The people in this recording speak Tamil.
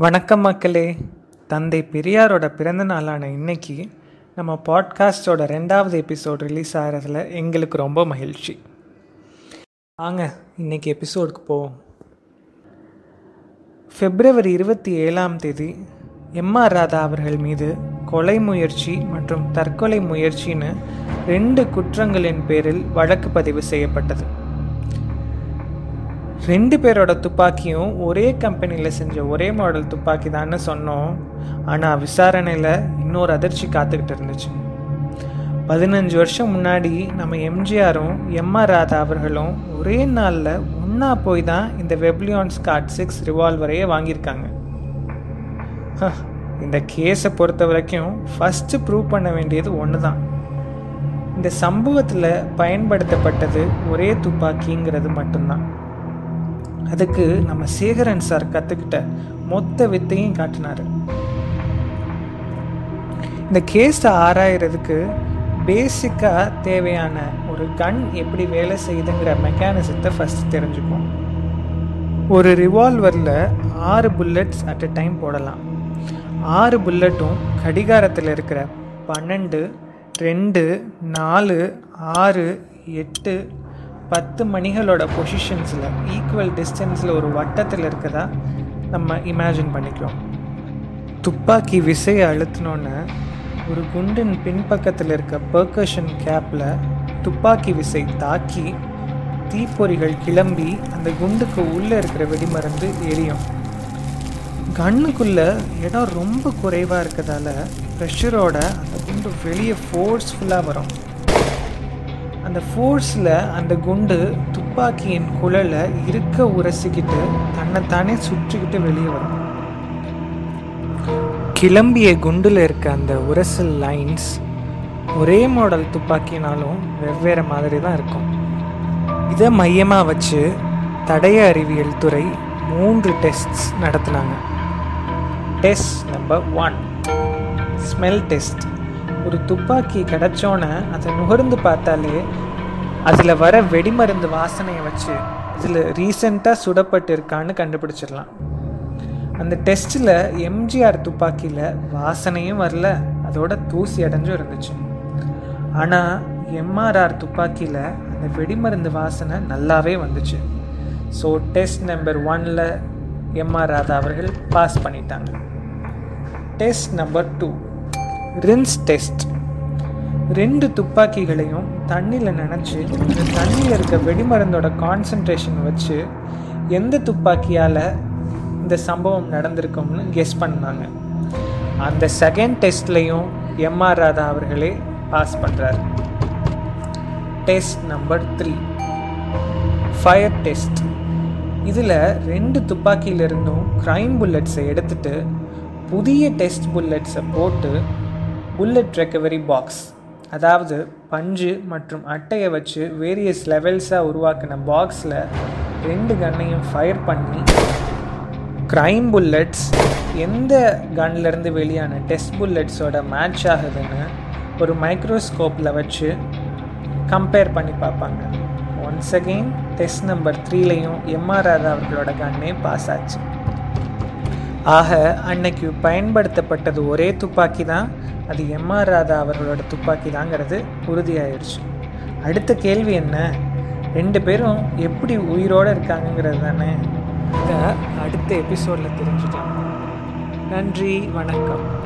வணக்கம் மக்களே. தந்தை பெரியாரோட பிறந்த நாளான இன்னைக்கு நம்ம பாட்காஸ்டோட ரெண்டாவது எபிசோட் ரிலீஸ் ஆகிறதுல எங்களுக்கு ரொம்ப மகிழ்ச்சி. வாங்க இன்னைக்கு எபிசோடுக்கு போவோம். பிப்ரவரி இருபத்தி ஏழாம் தேதி எம்ஆர் ராதா அவர்கள் மீது கொலை முயற்சி மற்றும் தற்கொலை முயற்சின்னு ரெண்டு குற்றங்களின் பேரில் வழக்கு பதிவு செய்யப்பட்டது. ரெண்டு பேரோட துப்பாக்கியும் ஒரே கம்பெனியில் செஞ்ச ஒரே மாடல் துப்பாக்கி தான்னு சொன்னோம். ஆனால் விசாரணையில் இன்னொரு அதிர்ச்சி காத்துக்கிட்டு இருந்துச்சு. பதினஞ்சு வருஷம் முன்னாடி நம்ம எம்ஜிஆரும் எம்ஆர் ராதா அவர்களும் ஒரே நாளில் ஒன்றா போய் தான் இந்த வெப்லியான் ஸ்காட் சிக்ஸ் ரிவால்வரையே வாங்கியிருக்காங்க. ஹ, இந்த கேஸை பொறுத்த வரைக்கும் ஃபஸ்ட்டு ப்ரூவ் பண்ண வேண்டியது ஒன்று தான் இந்த சம்பவத்தில் பயன்படுத்தப்பட்டது ஒரே துப்பாக்கிங்கிறது மட்டும்தான். அதுக்கு நம்ம சேகரன் சார் கற்றுக்கிட்ட மொத்த வித்தையும் காட்டினார். இந்த கேஸை ஆராயறதுக்கு பேசிக்காக தேவையான ஒரு கன் எப்படி வேலை செய்யுதுங்கிற மெக்கானிசத்தை ஃபஸ்ட் தெரிஞ்சுக்கும் ஒரு ரிவால்வரில் ஆறு புல்லட்ஸ் அட் அ டைம் போடலாம். ஆறு புல்லட்டும் கடிகாரத்தில் இருக்கிற பன்னெண்டு ரெண்டு நாலு ஆறு எட்டு பத்து மணிகளோட பொசிஷன்ஸில் ஈக்குவல் டிஸ்டன்ஸில் ஒரு வட்டத்தில் இருக்கதா நம்ம இமேஜின் பண்ணிக்கிறோம். துப்பாக்கி விசையை அழுத்தினோன்னு ஒரு குண்டின் பின்பக்கத்தில் இருக்க பர்கஷன் கேப்பில் துப்பாக்கி விசை தாக்கி தீப்பொறிகள் கிளம்பி அந்த குண்டுக்கு உள்ளே இருக்கிற வெடிமருந்து எரியும். கண்ணுக்குள்ளே இடம் ரொம்ப குறைவாக இருக்கிறதால ப்ரெஷரோட அந்த குண்டு வெளியே ஃபோர்ஸ்ஃபுல்லாக வரும். அந்த ஃபோர்ஸில் அந்த குண்டு துப்பாக்கியின் குழலை இருக்க உரசிக்கிட்டு தன்னைத்தானே சுற்றிக்கிட்டு வெளியே வரும். கிளம்பிய குண்டில் இருக்க அந்த உரசல் லைன்ஸ் ஒரே மாடல் துப்பாக்கினாலும் வெவ்வேறு மாதிரி தான் இருக்கும். இதை மையமாக வச்சு தடய அறிவியல் துறை மூன்று டெஸ்ட்ஸ் நடத்தினாங்க. Test number one smell test ஒரு துப்பாக்கி கிடச்சோன்னே அதை நுகர்ந்து பார்த்தாலே அதில் வர வெடிமருந்து வாசனையை வச்சு இதில் ரீசெண்டாக சுடப்பட்டு இருக்கான்னு கண்டுபிடிச்சிடலாம். அந்த டெஸ்ட்டில் எம்ஜிஆர் துப்பாக்கியில் வாசனையும் வரல அதோட தூசி அடைஞ்சும் இருந்துச்சு. ஆனால் எம்ஆர்ஆர் துப்பாக்கியில் அந்த வெடிமருந்து வாசனை நல்லாவே வந்துச்சு. ஸோ டெஸ்ட் நம்பர் ஒனில் எம்ஆர் ராதா அவர்கள் பாஸ் பண்ணிட்டாங்க. Test number two rinse test. ரெண்டு துப்பாக்கிகளையும் தண்ணியில் நினச்சி இந்த தண்ணியில் இருக்க வெடிமருந்தோட கான்சன்ட்ரேஷன் வச்சு எந்த துப்பாக்கியால் இந்த சம்பவம் நடந்திருக்கும்னு கெஸ் பண்ணாங்க. அந்த செகண்ட் டெஸ்ட்லேயும் எம்ஆர் ராதா அவர்களே பாஸ் பண்ணுறார் test number three fire test இதில் ரெண்டு துப்பாக்கியிலிருந்தும் க்ரைம் புல்லட்ஸை எடுத்துட்டு புதிய டெஸ்ட் புல்லட்ஸை போட்டு புல்லட் ரெக்கவரி பாக்ஸ் அதாவது பஞ்சு மற்றும் அட்டையை வச்சு வேரியஸ் லெவல்ஸாக உருவாக்கின பாக்ஸில் ரெண்டு கன்னையும் ஃபயர் பண்ணி க்ரைம் புல்லட்ஸ் எந்த கன்லேருந்து வெளியான டெஸ்ட் புல்லட்ஸோட மேட்ச் ஆகுதுன்னு ஒரு மைக்ரோஸ்கோப்பில் வச்சு கம்பேர் பண்ணி பார்ப்பாங்க. ஒன்ஸ் அகெயின் டெஸ்ட் நம்பர் த்ரீலையும் எம்ஆர் ராதா அவர்களோட கன்னே பாஸ் ஆச்சு. ஆக அன்னைக்கு பயன்படுத்தப்பட்டது ஒரே துப்பாக்கி தான் அது எம்ஆர் ராதா அவர்களோட துப்பாக்கி தாங்கிறது உறுதியாயிடுச்சு அடுத்த கேள்வி என்ன? ரெண்டு பேரும் எப்படி உயிரோடு இருக்காங்கங்கிறது தானே. இதை அடுத்த எபிசோடில் தெரிஞ்சுக்கலாம். நன்றி வணக்கம்.